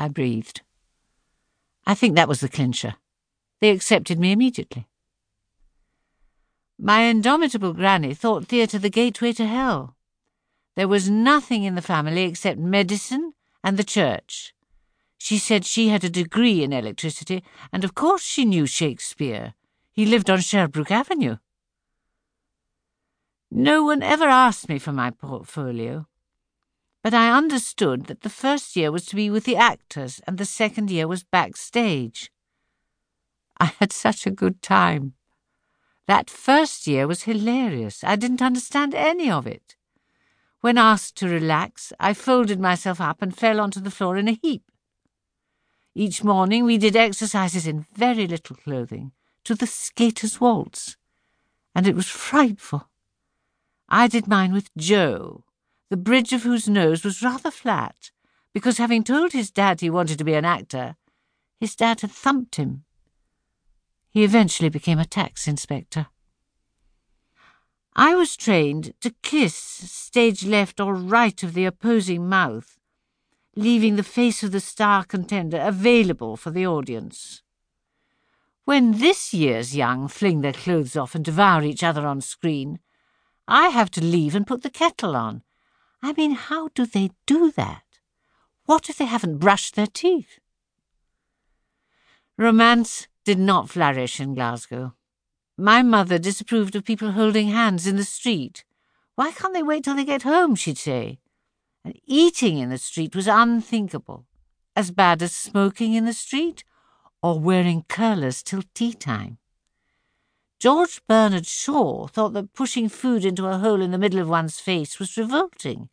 I breathed. I think that was the clincher. They accepted me immediately. My indomitable granny thought theatre the gateway to hell. There was nothing in the family except medicine and the church. She said she had a degree in electricity, and of course she knew Shakespeare. He lived on Sherbrooke Avenue. No one ever asked me for my portfolio, but I understood that the first year was to be with the actors and the second year was backstage. I had such a good time. That first year was hilarious. I didn't understand any of it. When asked to relax, I folded myself up and fell onto the floor in a heap. Each morning we did exercises in very little clothing to the skater's waltz, and it was frightful. I did mine with Joe, the bridge of whose nose was rather flat, because having told his dad he wanted to be an actor, his dad had thumped him. He eventually became a tax inspector. I was trained to kiss stage left or right of the opposing mouth, leaving the face of the star contender available for the audience. When this year's young fling their clothes off and devour each other on screen, I have to leave and put the kettle on. I mean, how do they do that? What if they haven't brushed their teeth? Romance did not flourish in Glasgow. My mother disapproved of people holding hands in the street. Why can't they wait till they get home, she'd say. And eating in the street was unthinkable. As bad as smoking in the street or wearing curlers till tea time. George Bernard Shaw thought that pushing food into a hole in the middle of one's face was revolting.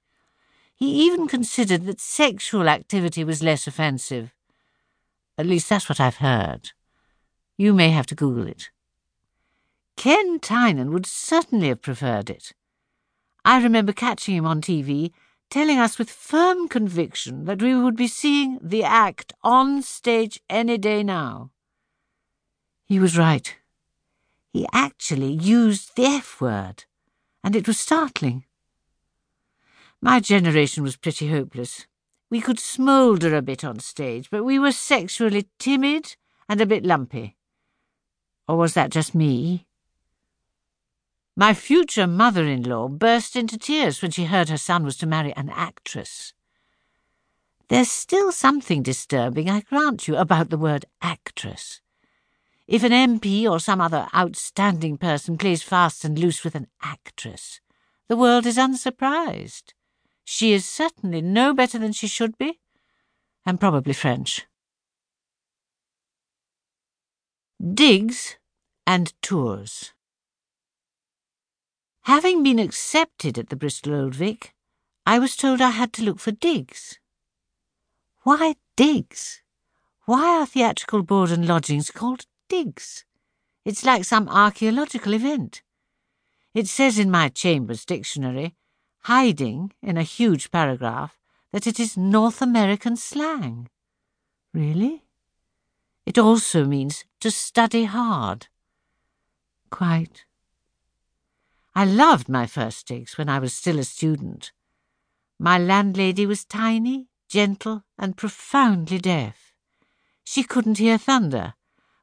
He even considered that sexual activity was less offensive. At least that's what I've heard. You may have to Google it. Ken Tynan would certainly have preferred it. I remember catching him on TV telling us with firm conviction that we would be seeing the act on stage any day now. He was right. He actually used the F word, and it was startling. My generation was pretty hopeless. We could smoulder a bit on stage, but we were sexually timid and a bit lumpy. Or was that just me? My future mother-in-law burst into tears when she heard her son was to marry an actress. There's still something disturbing, I grant you, about the word actress. If an MP or some other outstanding person plays fast and loose with an actress, the world is unsurprised. She is certainly no better than she should be, and probably French. Digs and tours. Having been accepted at the Bristol Old Vic, I was told I had to look for digs. Why digs? Why are theatrical board and lodgings called digs? It's like some archaeological event. It says in my Chambers dictionary, hiding in a huge paragraph, that it is North American slang. Really? It also means to study hard. Quite. I loved my first digs when I was still a student. My landlady was tiny, gentle, and profoundly deaf. She couldn't hear thunder,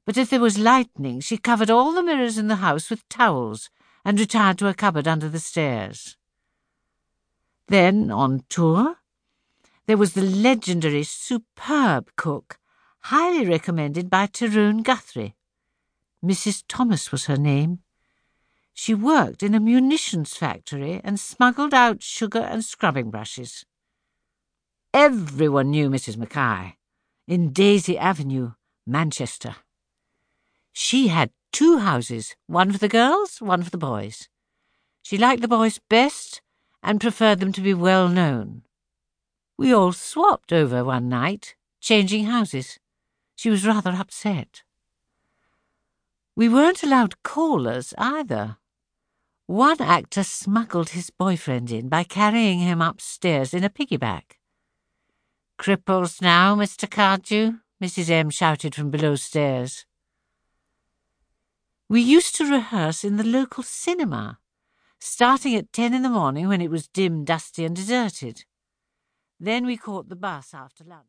but if there was lightning, she covered all the mirrors in the house with towels and retired to a cupboard under the stairs. Then, on tour, there was the legendary, superb cook, highly recommended by Tyrone Guthrie. Mrs. Thomas was her name. She worked in a munitions factory and smuggled out sugar and scrubbing brushes. Everyone knew Mrs. Mackay in Daisy Avenue, Manchester. She had two houses, one for the girls, one for the boys. She liked the boys best and preferred them to be well known. We all swapped over one night, changing houses. She was rather upset. We weren't allowed callers either. One actor smuggled his boyfriend in by carrying him upstairs in a piggyback. Cripples now, Mr. Cardew, Mrs. M shouted from below stairs. We used to rehearse in the local cinema, starting at ten in the morning when it was dim, dusty, and deserted. Then we caught the bus after lunch.